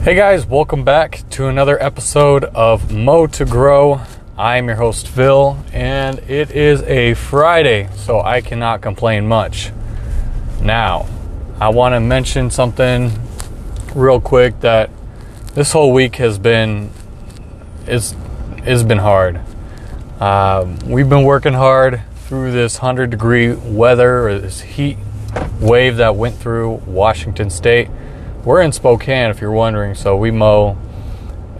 Hey guys, welcome back to another episode of Mow to Grow. I'm your host Phil, and it is a Friday, so I cannot complain much. Now, I want to mention something real quick that this whole week has been is has been hard. Um, we've been working hard through this 100 degree weather or this heat wave that went through Washington State. We're in Spokane, if you're wondering, so we mow.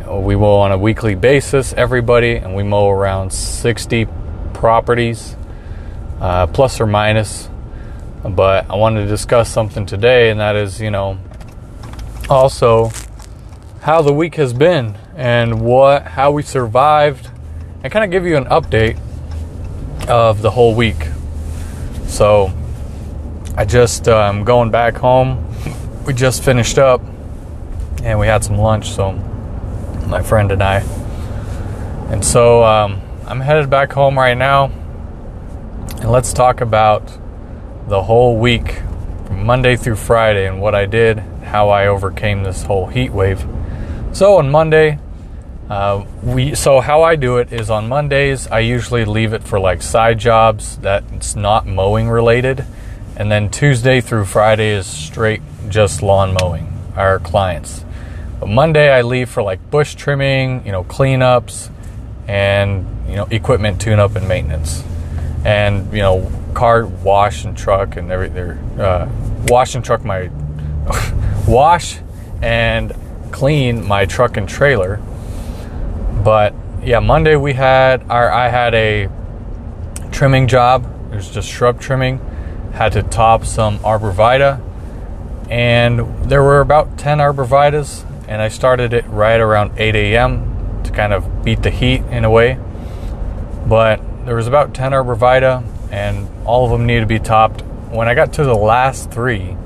We mow on a weekly basis, everybody, and we mow around 60 properties, uh, plus or minus. But I wanted to discuss something today, and that is, you know, also how the week has been and what how we survived, and kind of give you an update of the whole week. So I just um, going back home. We just finished up, and we had some lunch. So my friend and I, and so um, I'm headed back home right now, and let's talk about the whole week Monday through Friday and what I did, how I overcame this whole heat wave. So on Monday, uh, we so how I do it is on Mondays I usually leave it for like side jobs that it's not mowing related, and then Tuesday through Friday is straight just lawn mowing our clients. But Monday I leave for like bush trimming, you know, cleanups, and you know equipment tune up and maintenance, and you know car wash and truck and everything. Uh, wash and truck my wash and clean my truck and trailer but yeah, Monday we had our I had a trimming job. It was just shrub trimming. Had to top some arborvitae, and there were about 10 arborvitaes, and I started it right around 8 a.m. to kind of beat the heat in a way. But there was about 10 arborvitae, and all of them needed to be topped. When I got to the last three,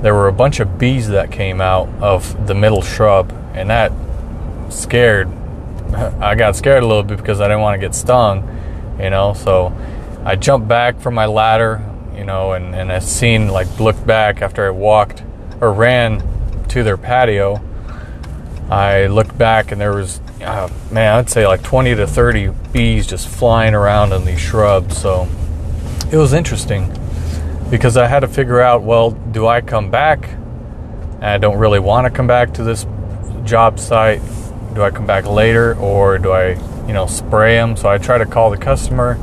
there were a bunch of bees that came out of the middle shrub, and that scared I got scared a little bit because I didn't want to get stung, you know. So I jumped back from my ladder, you know, and, and I seen like looked back after I walked or ran to their patio. I looked back and there was, uh, man, I'd say like 20 to 30 bees just flying around in these shrubs. So it was interesting because I had to figure out, well, do I come back? I don't really want to come back to this job site do I come back later or do I, you know, spray them? So I try to call the customer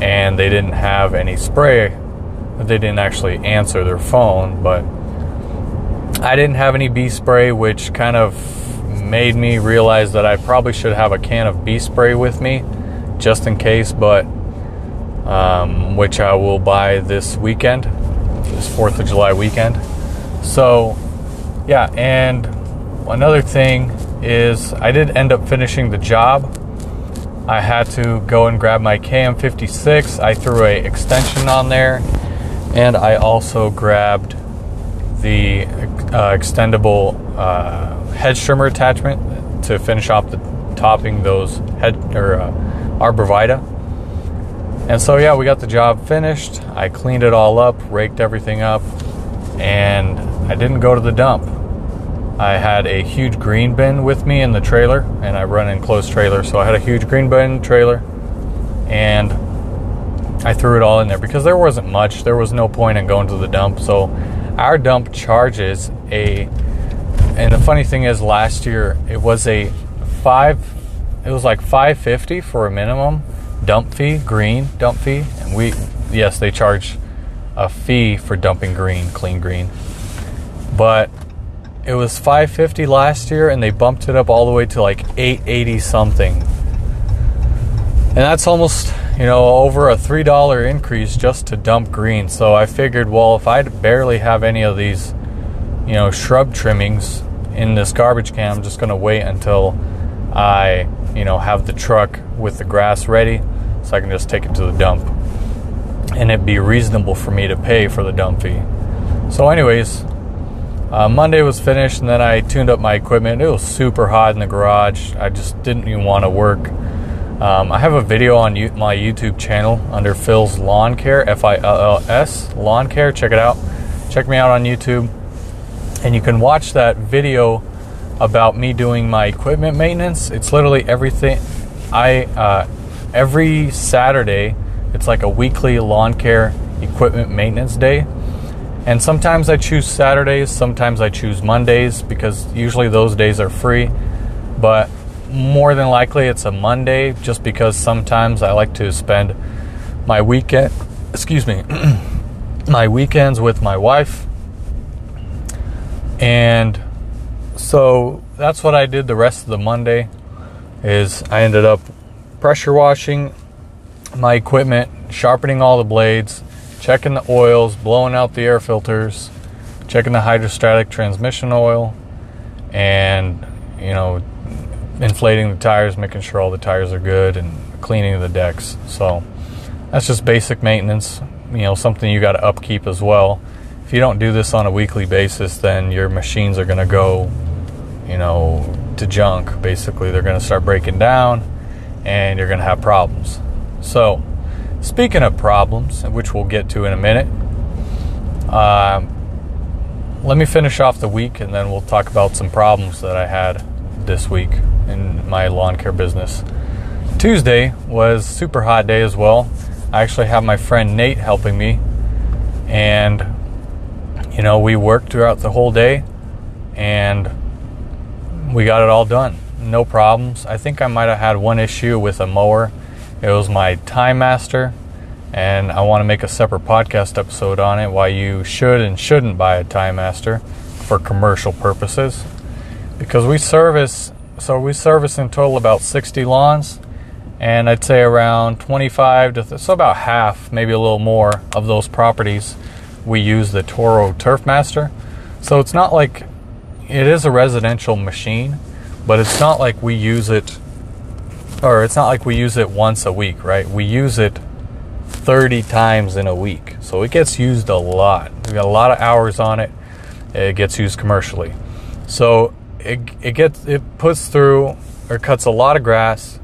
and they didn't have any spray. They didn't actually answer their phone, but I didn't have any bee spray, which kind of made me realize that I probably should have a can of bee spray with me just in case, but um, which I will buy this weekend, this 4th of July weekend. So, yeah, and another thing is I did end up finishing the job. I had to go and grab my KM56. I threw a extension on there, and I also grabbed the uh, extendable uh, hedge trimmer attachment to finish off the topping those head or uh, arborvitae. And so yeah, we got the job finished. I cleaned it all up, raked everything up, and I didn't go to the dump. I had a huge green bin with me in the trailer, and I run enclosed trailer, so I had a huge green bin trailer, and I threw it all in there because there wasn't much. There was no point in going to the dump. So our dump charges a, and the funny thing is, last year it was a five, it was like five fifty for a minimum dump fee, green dump fee, and we, yes, they charge a fee for dumping green, clean green, but it was 550 last year and they bumped it up all the way to like 880 something. And that's almost, you know, over a $3 increase just to dump green. So I figured, well, if I barely have any of these, you know, shrub trimmings in this garbage can, I'm just going to wait until I, you know, have the truck with the grass ready so I can just take it to the dump. And it'd be reasonable for me to pay for the dump fee. So, anyways, uh, Monday was finished, and then I tuned up my equipment. It was super hot in the garage. I just didn't even want to work. Um, I have a video on U- my YouTube channel under Phil's Lawn Care, F I L L S, Lawn Care. Check it out. Check me out on YouTube. And you can watch that video about me doing my equipment maintenance. It's literally everything. I uh, every Saturday, it's like a weekly lawn care equipment maintenance day. And sometimes I choose Saturdays, sometimes I choose Mondays because usually those days are free. But more than likely it's a Monday just because sometimes I like to spend my weekend, excuse me, my weekends with my wife. And so that's what I did the rest of the Monday is I ended up pressure washing my equipment, sharpening all the blades, checking the oils, blowing out the air filters, checking the hydrostatic transmission oil, and you know, inflating the tires, making sure all the tires are good, and cleaning the decks. So that's just basic maintenance. You know, something you got to upkeep as well. If you don't do this on a weekly basis, then your machines are going to go, you know, to junk. Basically, they're going to start breaking down, and you're going to have problems. So, speaking of problems, which we'll get to in a minute, um, let me finish off the week, and then we'll talk about some problems that I had this week in my lawn care business. Tuesday was super hot day as well. I actually have my friend Nate helping me, and you know we worked throughout the whole day, and we got it all done. No problems. I think I might have had one issue with a mower. It was my Time Master, and I want to make a separate podcast episode on it. Why you should and shouldn't buy a Time Master for commercial purposes because we service so we service in total about 60 lawns and i'd say around 25 to th- so about half maybe a little more of those properties we use the toro turfmaster so it's not like it is a residential machine but it's not like we use it or it's not like we use it once a week right? We use it 30 times in a week. So it gets used a lot. We got a lot of hours on it. It gets used commercially. So it, it gets it puts through or cuts a lot of grass.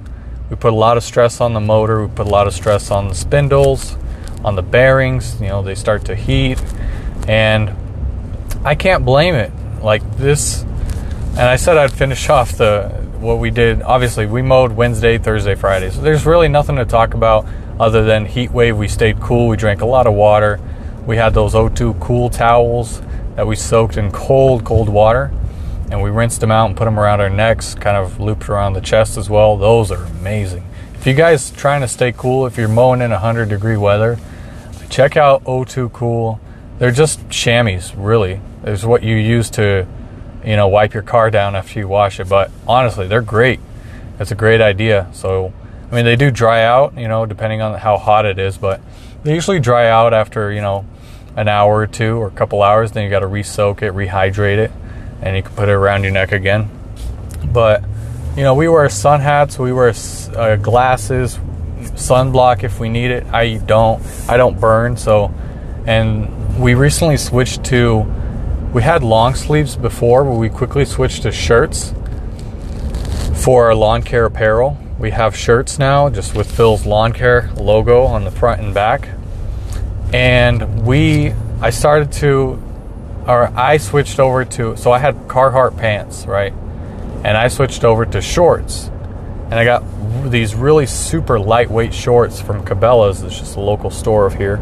We put a lot of stress on the motor. We put a lot of stress on the spindles, on the bearings. You know, they start to heat, and I can't blame it. Like this, and I said I'd finish off the what we did. Obviously, we mowed Wednesday, Thursday, Friday. So there's really nothing to talk about other than heat wave. We stayed cool. We drank a lot of water. We had those O2 cool towels that we soaked in cold, cold water and we rinsed them out and put them around our necks, kind of looped around the chest as well. Those are amazing. If you guys trying to stay cool, if you're mowing in 100 degree weather, check out O2 Cool. They're just chamois, really. It's what you use to, you know, wipe your car down after you wash it. But honestly, they're great. It's a great idea. So, I mean, they do dry out, you know, depending on how hot it is, but they usually dry out after, you know, an hour or two or a couple hours. Then you got to re-soak it, rehydrate it and you can put it around your neck again. But you know, we wear sun hats, we wear uh, glasses, sunblock if we need it. I don't, I don't burn. So, and we recently switched to. We had long sleeves before, but we quickly switched to shirts for our lawn care apparel. We have shirts now, just with Phil's lawn care logo on the front and back. And we, I started to or I switched over to so I had Carhartt pants, right? And I switched over to shorts. And I got these really super lightweight shorts from Cabela's. It's just a local store of here.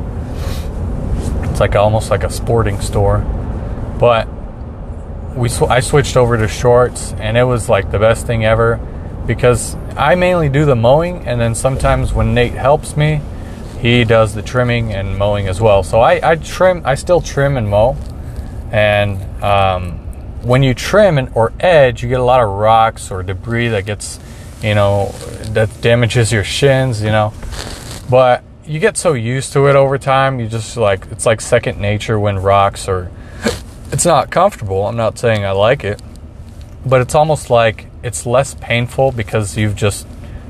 It's like almost like a sporting store. But we sw- I switched over to shorts and it was like the best thing ever because I mainly do the mowing and then sometimes when Nate helps me, he does the trimming and mowing as well. So I, I trim I still trim and mow and um, when you trim or edge, you get a lot of rocks or debris that gets, you know, that damages your shins, you know. But you get so used to it over time, you just like, it's like second nature when rocks or it's not comfortable. I'm not saying I like it, but it's almost like it's less painful because you've just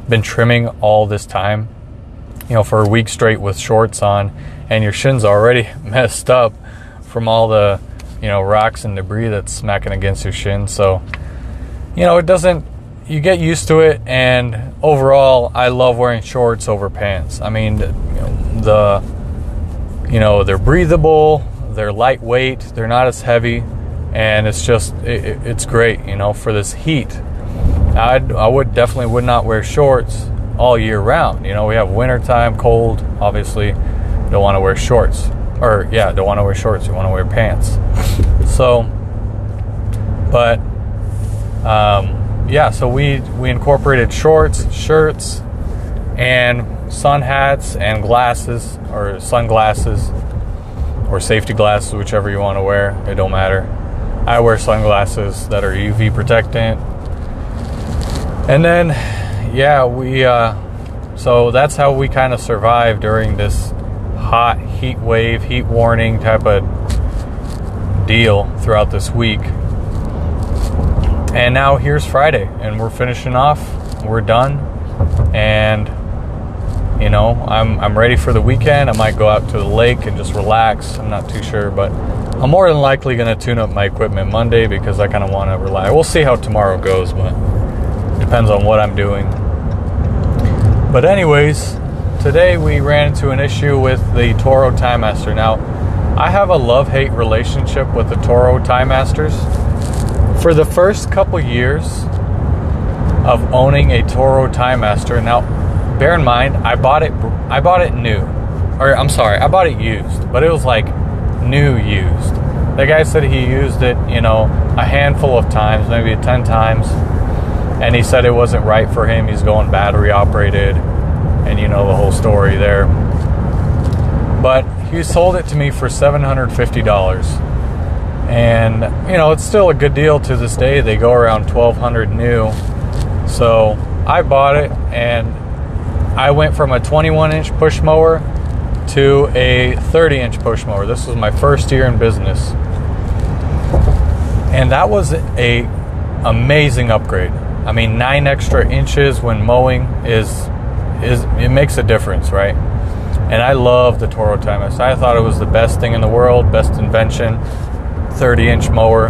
been trimming all this time, you know, for a week straight with shorts on, and your shins already messed up from all the you know, rocks and debris that's smacking against your shin. So, you know, it doesn't, you get used to it. And overall, I love wearing shorts over pants. I mean, the, you know, they're breathable, they're lightweight, they're not as heavy, and it's just it, it's great, you know, for this heat. I I would definitely would not wear shorts all year round. You know, we have wintertime, cold, obviously. Don't want to wear shorts. Or, yeah, don't want to wear shorts. You want to wear pants. So, but, um, yeah, so we, we incorporated shorts, shirts, and sun hats and glasses, or sunglasses, or safety glasses, whichever you want to wear. It don't matter. I wear sunglasses that are UV protectant. And then yeah, we uh, so that's how we kind of survive during this hot heat wave, heat warning type of deal throughout this week. And now here's Friday, and we're finishing off. We're done, and you know, I'm I'm ready for the weekend. I might go out to the lake and just relax. I'm not too sure, but I'm more than likely going to tune up my equipment Monday because I kind of want to rely. We'll see how tomorrow goes, but depends on what I'm doing. But, anyways, today we ran into an issue with the Toro Time Master. Now, I have a love hate relationship with the Toro Time Masters. For the first couple years of owning a Toro Time Master, now bear in mind, I bought it. I bought it new, or I'm sorry, I bought it used, but it was like new used. The guy said he used it, you know, a handful of times, maybe ten times and he said it wasn't right for him. He's going battery operated, and you know the whole story there. But he sold it to me for $750. And, you know, it's still a good deal to this day. They go around 1200 new. So I bought it and I went from a 21 inch push mower to a 30 inch push mower. This was my first year in business. And that was a amazing upgrade. I mean, nine extra inches when mowing is is it makes a difference, right? And I love the Toro Time Master. I thought it was the best thing in the world, best invention, 30 inch mower.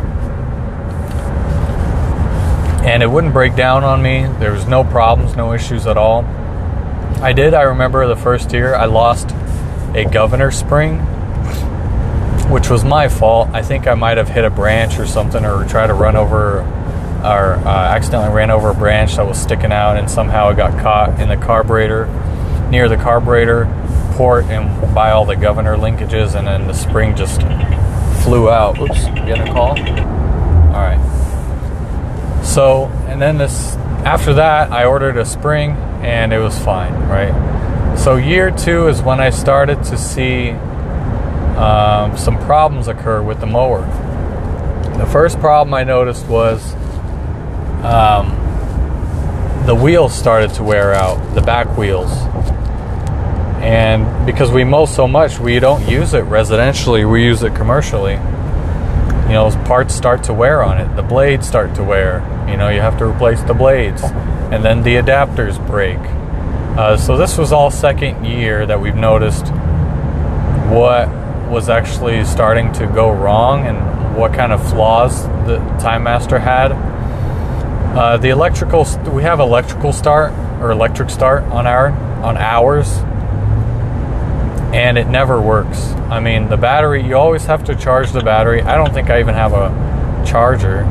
And it wouldn't break down on me. There was no problems, no issues at all. I did, I remember the first year I lost a governor spring, which was my fault. I think I might have hit a branch or something or tried to run over or uh, accidentally ran over a branch that was sticking out, and somehow it got caught in the carburetor near the carburetor port and by all the governor linkages, and then the spring just flew out. Oops, getting a call. All right. So, and then this after that, I ordered a spring, and it was fine, right? So year two is when I started to see um, some problems occur with the mower. The first problem I noticed was um, the wheels started to wear out, the back wheels. And because we mow so much, we don't use it residentially, we use it commercially. You know, parts start to wear on it, the blades start to wear. You know, you have to replace the blades, and then the adapters break. Uh, so, this was all second year that we've noticed what was actually starting to go wrong and what kind of flaws the Time Master had uh, the electrical, we have electrical start or electric start on our on ours, and it never works. I mean, the battery, you always have to charge the battery. I don't think I even have a charger,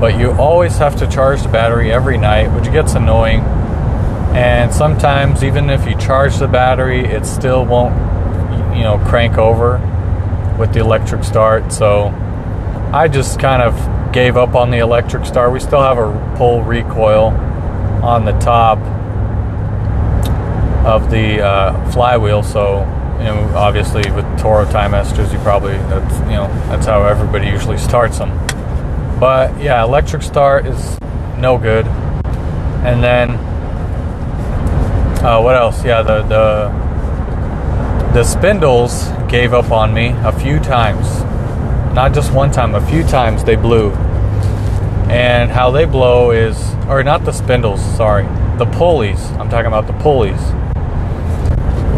but you always have to charge the battery every night, which gets annoying. And sometimes, even if you charge the battery, it still won't, you know, crank over with the electric start. So I just kind of gave up on the electric start. We still have a pull recoil on the top of the uh, flywheel, so you know, obviously with Toro Time Masters, you probably that's you know that's how everybody usually starts them. But yeah, electric start is no good. And then uh, what else? Yeah, the the the spindles gave up on me a few times not just one time, a few times they blew. And how they blow is, or not the spindles, sorry, the pulleys. I'm talking about the pulleys.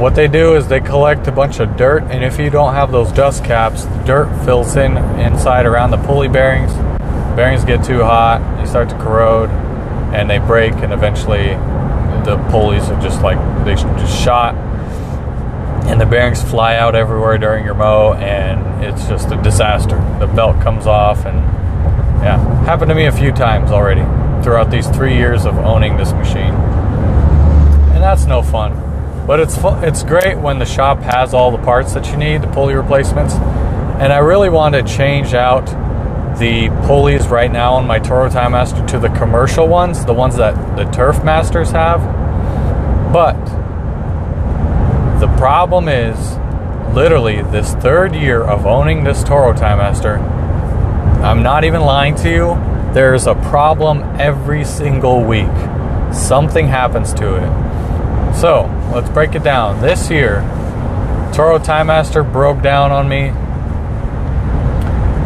What they do is they collect a bunch of dirt, and if you don't have those dust caps, the dirt fills in inside around the pulley bearings. Bearings get too hot, they start to corrode, and they break, and eventually the pulleys are just like they just shot. And the bearings fly out everywhere during your mow, and it's just a disaster. The belt comes off, and yeah, happened to me a few times already throughout these three years of owning this machine, and that's no fun. But it's it's great when the shop has all the parts that you need, the pulley replacements, and I really want to change out the pulleys right now on my Toro Time Master to the commercial ones, the ones that the Turf Masters have. But problem is, literally, this third year of owning this Toro Time Master, I'm not even lying to you, there's a problem every single week. Something happens to it. So, let's break it down. This year, Toro Time Master broke down on me,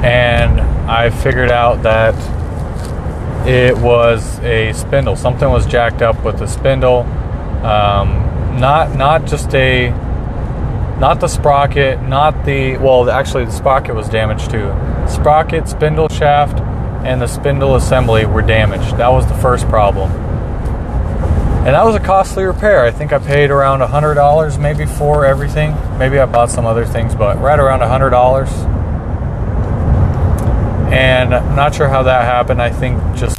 and I figured out that it was a spindle. Something was jacked up with the spindle. Um, not not just a not the sprocket, not the well. Actually, the sprocket was damaged too. Sprocket, spindle shaft, and the spindle assembly were damaged. That was the first problem, and that was a costly repair. I think I paid around hundred dollars, maybe for everything. Maybe I bought some other things, but right around hundred dollars and I'm not sure how that happened. I think just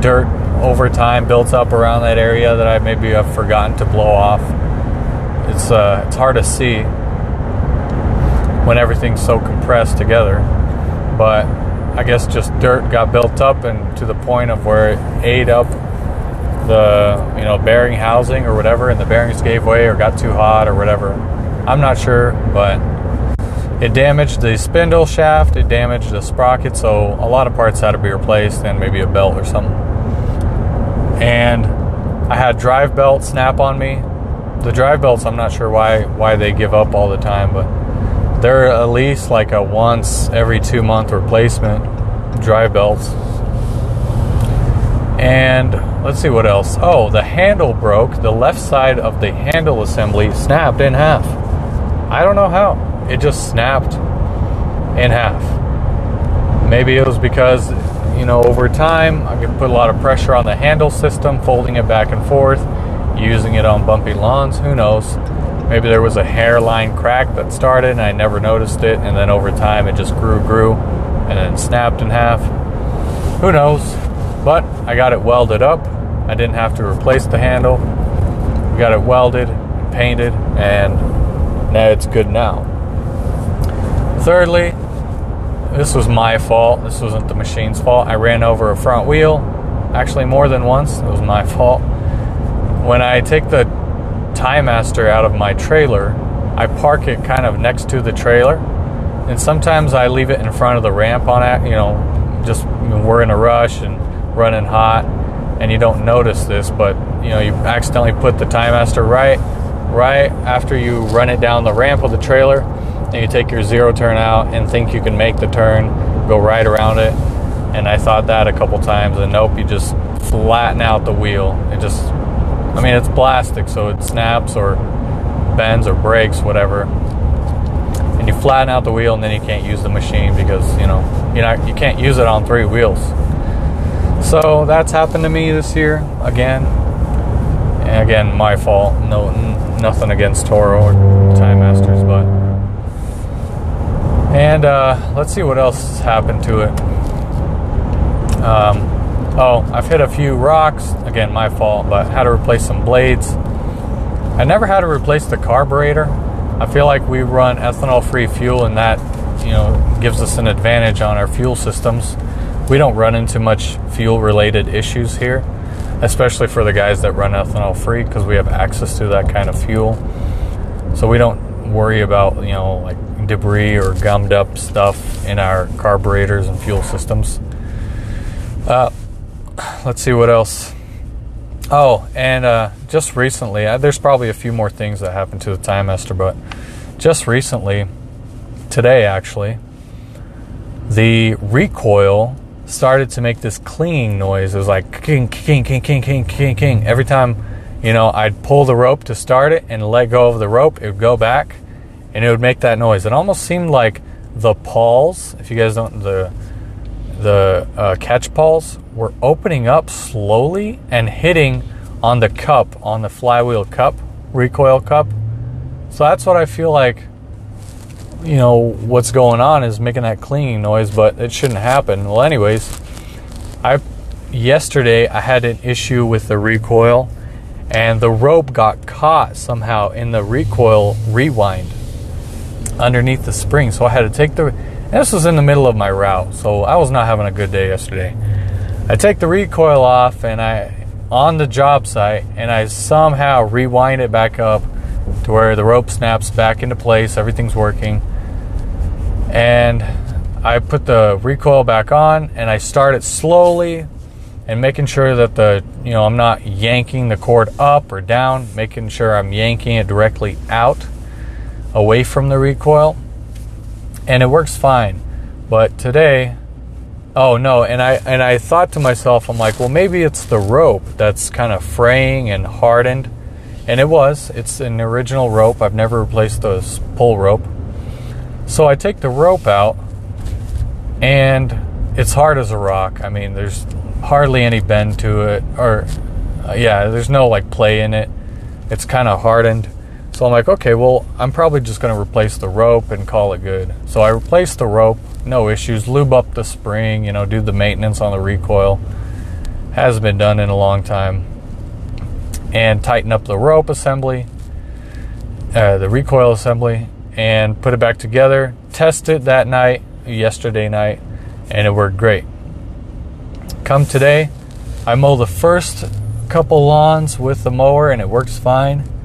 dirt over time built up around that area that I maybe have forgotten to blow off. It's uh, it's hard to see when everything's so compressed together, but I guess just dirt got built up and to the point of where it ate up the you know bearing housing or whatever, and the bearings gave way or got too hot or whatever. I'm not sure, but it damaged the spindle shaft, it damaged the sprocket, so a lot of parts had to be replaced and maybe a belt or something. And I had drive belt snap on me. The drive belts, I'm not sure why why they give up all the time, but they're at least like a once every two month replacement drive belts. And let's see what else. Oh, the handle broke. The left side of the handle assembly snapped in half. I don't know how it just snapped in half. Maybe it was because, you know, over time I could put a lot of pressure on the handle system, folding it back and forth, using it on bumpy lawns. Who knows? Maybe there was a hairline crack that started and I never noticed it, and then over time it just grew, grew, and then snapped in half. Who knows? But I got it welded up. I didn't have to replace the handle. We got it welded, painted, and now it's good now. Thirdly, this was my fault. This wasn't the machine's fault. I ran over a front wheel, actually more than once. It was my fault. When I take the Time out of my trailer, I park it kind of next to the trailer, and sometimes I leave it in front of the ramp on it. You know, just we're in a rush and running hot, and you don't notice this, but you know you accidentally put the Time right, right after you run it down the ramp of the trailer and you take your zero turn out and think you can make the turn, go right around it. And I thought that a couple times, and nope, you just flatten out the wheel. It just, I mean, it's plastic, so it snaps or bends or breaks, whatever. And you flatten out the wheel, and then you can't use the machine because you know you know you can't use it on three wheels. So that's happened to me this year again. And again, my fault. No, n- nothing against Toro or Time Masters, but and uh, let's see what else has happened to it. Um, oh, I've hit a few rocks. Again, my fault, but had to replace some blades. I never had to replace the carburetor. I feel like we run ethanol free fuel, and that you know gives us an advantage on our fuel systems. We don't run into much fuel related issues here, especially for the guys that run ethanol free because we have access to that kind of fuel. So we don't worry about you know like debris or gummed up stuff in our carburetors and fuel systems. Uh, let's see what else. Oh, and uh, just recently, uh, there's probably a few more things that happened to the Time Master, but just recently, today actually, the recoil started to make this clinging noise. It was like king, king, king, king, king, king, king. Every time, you know, I'd pull the rope to start it and let go of the rope, it would go back and it would make that noise. It almost seemed like the pawls, if you guys don't, the the uh, catch pawls were opening up slowly and hitting on the cup, on the flywheel cup, recoil cup. So that's what I feel like, you know, what's going on is making that cleaning noise, but it shouldn't happen. Well, anyways, I yesterday I had an issue with the recoil and the rope got caught somehow in the recoil rewind underneath the spring. So I had to take the this was in the middle of my route, so I was not having a good day yesterday. I take the recoil off and I on the job site and I somehow rewind it back up to where the rope snaps back into place, everything's working. And I put the recoil back on and I start it slowly and making sure that the you know I'm not yanking the cord up or down, making sure I'm yanking it directly out away from the recoil. And it works fine. But today oh no, and I and I thought to myself I'm like, well maybe it's the rope that's kind of fraying and hardened. And it was. It's an original rope. I've never replaced the pull rope. So I take the rope out and it's hard as a rock. I mean, there's hardly any bend to it, or uh, yeah, there's no like play in it. It's kind of hardened. So I'm like, okay, well, I'm probably just going to replace the rope and call it good. So I replaced the rope, no issues. Lube up the spring, you know, do the maintenance on the recoil. Hasn't been done in a long time. And tighten up the rope assembly, uh, the recoil assembly, and put it back together. Test it that night, yesterday night, and it worked great. Come today, I mow the first couple lawns with the mower and it works fine.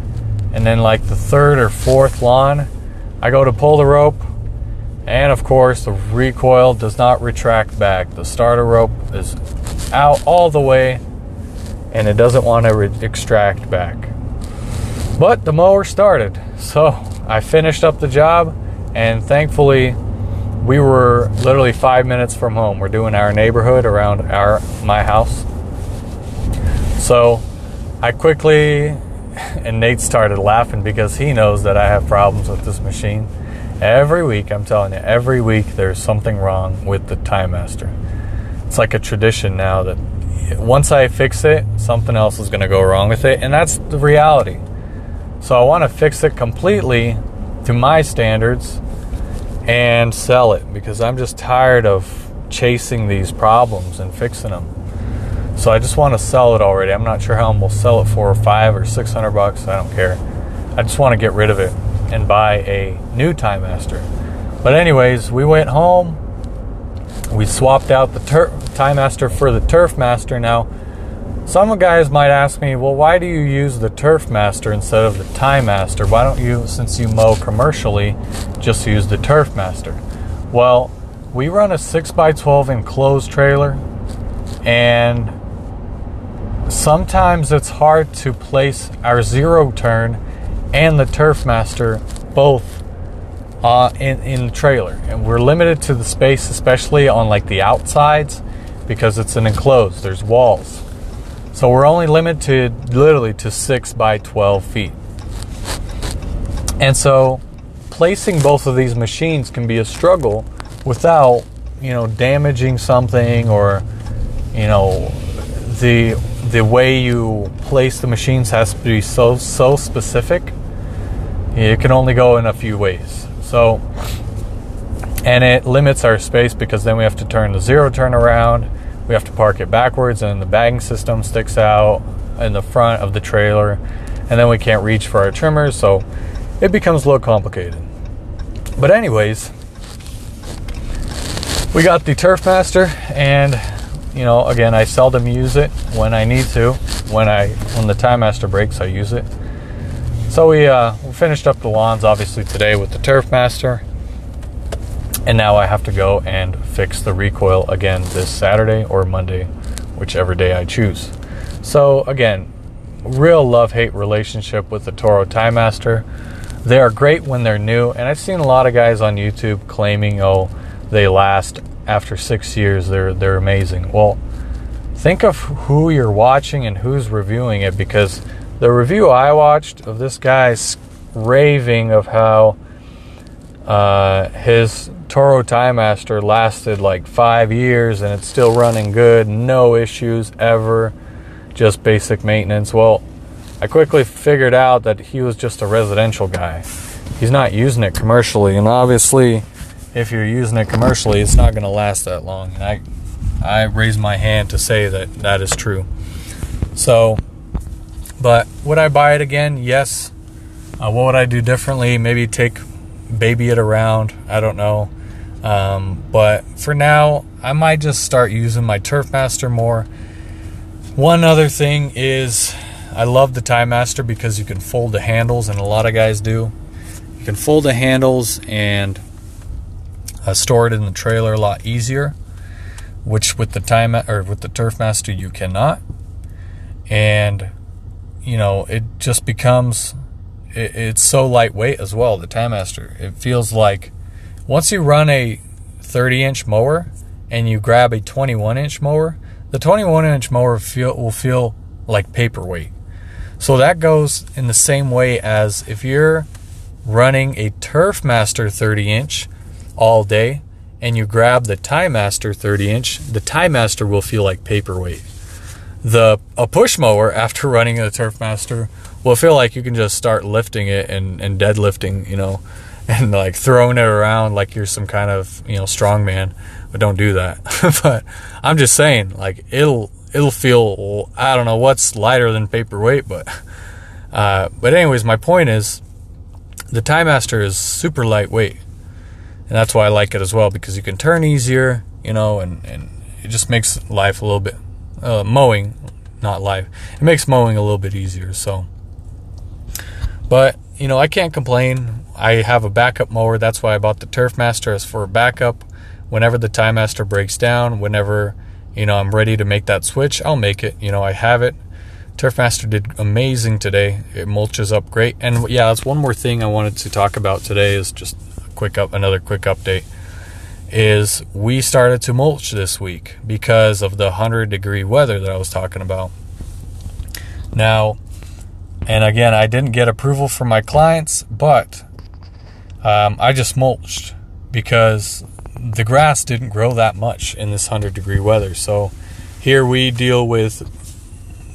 And then, like the third or fourth lawn, I go to pull the rope, and of course, the recoil does not retract back. The starter rope is out all the way, and it doesn't want to re- extract back. But the mower started, so I finished up the job, and thankfully, we were literally five minutes from home. We're doing our neighborhood around our my house. So I quickly and Nate started laughing because he knows that I have problems with this machine. Every week, I'm telling you, every week there's something wrong with the Time Master. It's like a tradition now that once I fix it, something else is going to go wrong with it, and that's the reality. So I want to fix it completely to my standards and sell it because I'm just tired of chasing these problems and fixing them. So I just want to sell it already. I'm not sure how I'm gonna sell it for five or six hundred bucks. I don't care. I just want to get rid of it and buy a new Time Master. But anyways, we went home. We swapped out the tur- Time Master for the Turf Master. Now, some guys might ask me, well, why do you use the Turf Master instead of the Time Master? Why don't you, since you mow commercially, just use the Turf Master? Well, we run a 6x12 enclosed trailer, and sometimes it's hard to place our zero turn and the Turf Master both uh, in, in the trailer. And we're limited to the space, especially on like the outsides, because it's an enclosed, there's walls. So we're only limited literally to 6 by 12 feet. And so placing both of these machines can be a struggle without, you know, damaging something or, you know, the the way you place the machines has to be so so specific. It can only go in a few ways. So and it limits our space because then we have to turn the zero turn around we have to park it backwards and the bagging system sticks out in the front of the trailer and then we can't reach for our trimmers so it becomes a little complicated but anyways we got the turf master and you know again i seldom use it when i need to when i when the time master breaks i use it so we uh we finished up the lawns obviously today with the turf master and now I have to go and fix the recoil again this Saturday or Monday, whichever day I choose. So, again, real love hate relationship with the Toro Time Master. They are great when they're new, and I've seen a lot of guys on YouTube claiming, oh, they last after six years, they're, they're amazing. Well, think of who you're watching and who's reviewing it because the review I watched of this guy's raving of how uh, his Toro Time Master lasted like five years and it's still running good, no issues ever, just basic maintenance. Well, I quickly figured out that he was just a residential guy. He's not using it commercially, and obviously, if you're using it commercially, it's not going to last that long. And I, I raise my hand to say that that is true. So, but would I buy it again? Yes. Uh, what would I do differently? Maybe take baby it around. I don't know. Um, but for now, I might just start using my Turf Master more. One other thing is I love the Time Master because you can fold the handles, and a lot of guys do. You can fold the handles and uh, store it in the trailer a lot easier, which with the time or with the Turfmaster you cannot. And you know it just becomes it, it's so lightweight as well. The Time Master it feels like once you run a 30 inch mower and you grab a 21 inch mower, the 21 inch mower feel, will feel like paperweight. So that goes in the same way as if you're running a Turfmaster 30 inch all day and you grab the Time Master 30 inch, the Time Master will feel like paperweight. The a push mower after running a Turfmaster will feel like you can just start lifting it and, and deadlifting, you know, and like throwing it around like you're some kind of you know strongman. But don't do that. but I'm just saying, like it'll it'll feel I don't know what's lighter than paperweight, but uh, but anyways, my point is the Time Master is super lightweight, and that's why I like it as well because you can turn easier, you know, and and it just makes life a little bit uh, mowing, not life. It makes mowing a little bit easier. So, but you know, I can't complain. I have a backup mower. That's why I bought the Turfmaster as for a backup. Whenever the Time Master breaks down, whenever you know I'm ready to make that switch, I'll make it. You know, I have it. Turfmaster did amazing today. It mulches up great. And yeah, that's one more thing I wanted to talk about today is just quick up another quick update is we started to mulch this week because of the 100 degree weather that I was talking about. Now, and again, I didn't get approval from my clients, but um, I just mulched because the grass didn't grow that much in this 100 degree weather. So here we deal with,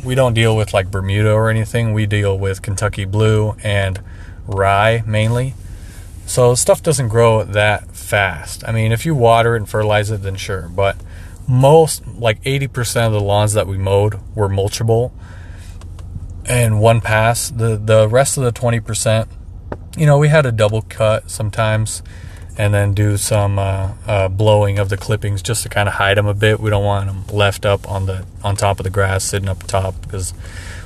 we don't deal with like Bermuda or anything. We deal with Kentucky blue and rye mainly. So stuff doesn't grow that fast. I mean, if you water and fertilize it, then sure. But most, like 80% of the lawns that we mowed were mulchable and one pass. The the rest of the 20%, you know, we had a double cut sometimes and then do some uh, uh, blowing of the clippings just to kind of hide them a bit. We don't want them left up on the on top of the grass, sitting up top, because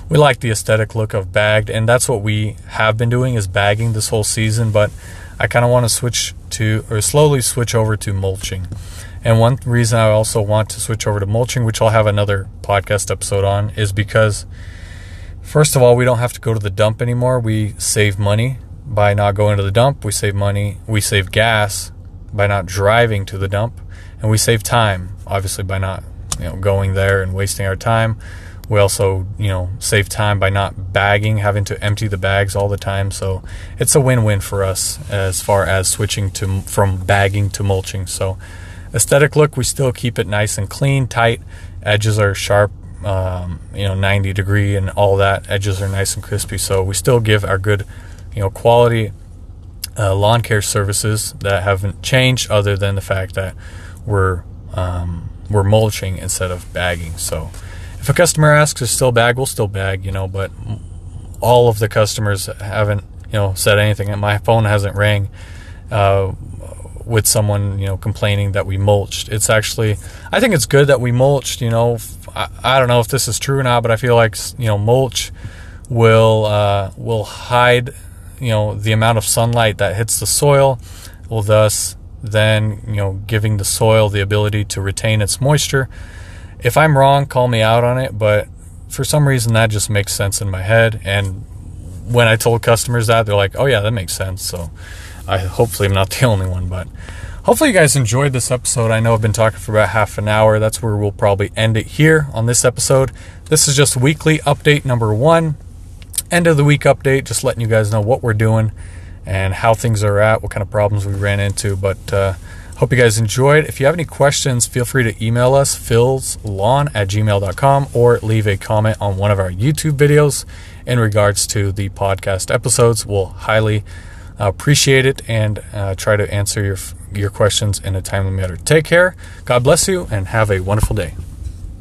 we like the aesthetic look of bagged, and that's what we have been doing is bagging this whole season. But I kind of want to switch to or slowly switch over to mulching. And one reason I also want to switch over to mulching, which I'll have another podcast episode on, is because First of all, we don't have to go to the dump anymore. We save money by not going to the dump. We save money. We save gas by not driving to the dump, and we save time obviously by not you know going there and wasting our time. We also you know save time by not bagging, having to empty the bags all the time. So it's a win-win for us as far as switching to from bagging to mulching. So aesthetic look, we still keep it nice and clean, tight. Edges are sharp um, you know 90 degree and all that edges are nice and crispy so we still give our good you know quality uh, lawn care services that haven't changed other than the fact that we're um, we're mulching instead of bagging so if a customer asks us still bag we'll still bag you know but all of the customers haven't you know said anything and my phone hasn't rang uh, with someone you know complaining that we mulched. It's actually I think it's good that we mulched. You know, I, I don't know if this is true or not, but I feel like you know mulch will uh, will hide you know the amount of sunlight that hits the soil, will thus then you know giving the soil the ability to retain its moisture. If I'm wrong, call me out on it, but for some reason that just makes sense in my head and when I told customers that they're like, "Oh yeah, that makes sense." So I hopefully I'm not the only one, but hopefully you guys enjoyed this episode. I know I've been talking for about half an hour. That's where we'll probably end it here on this episode. This is just weekly update number one, end of the week update, just letting you guys know what we're doing and how things are at, what kind of problems we ran into. But uh, Hope you guys enjoyed. If you have any questions, feel free to email us, philslawn at gmail.com, or leave a comment on one of our YouTube videos in regards to the podcast episodes. We'll highly appreciate it and uh, try to answer your, your questions in a timely manner. Take care. God bless you and have a wonderful day.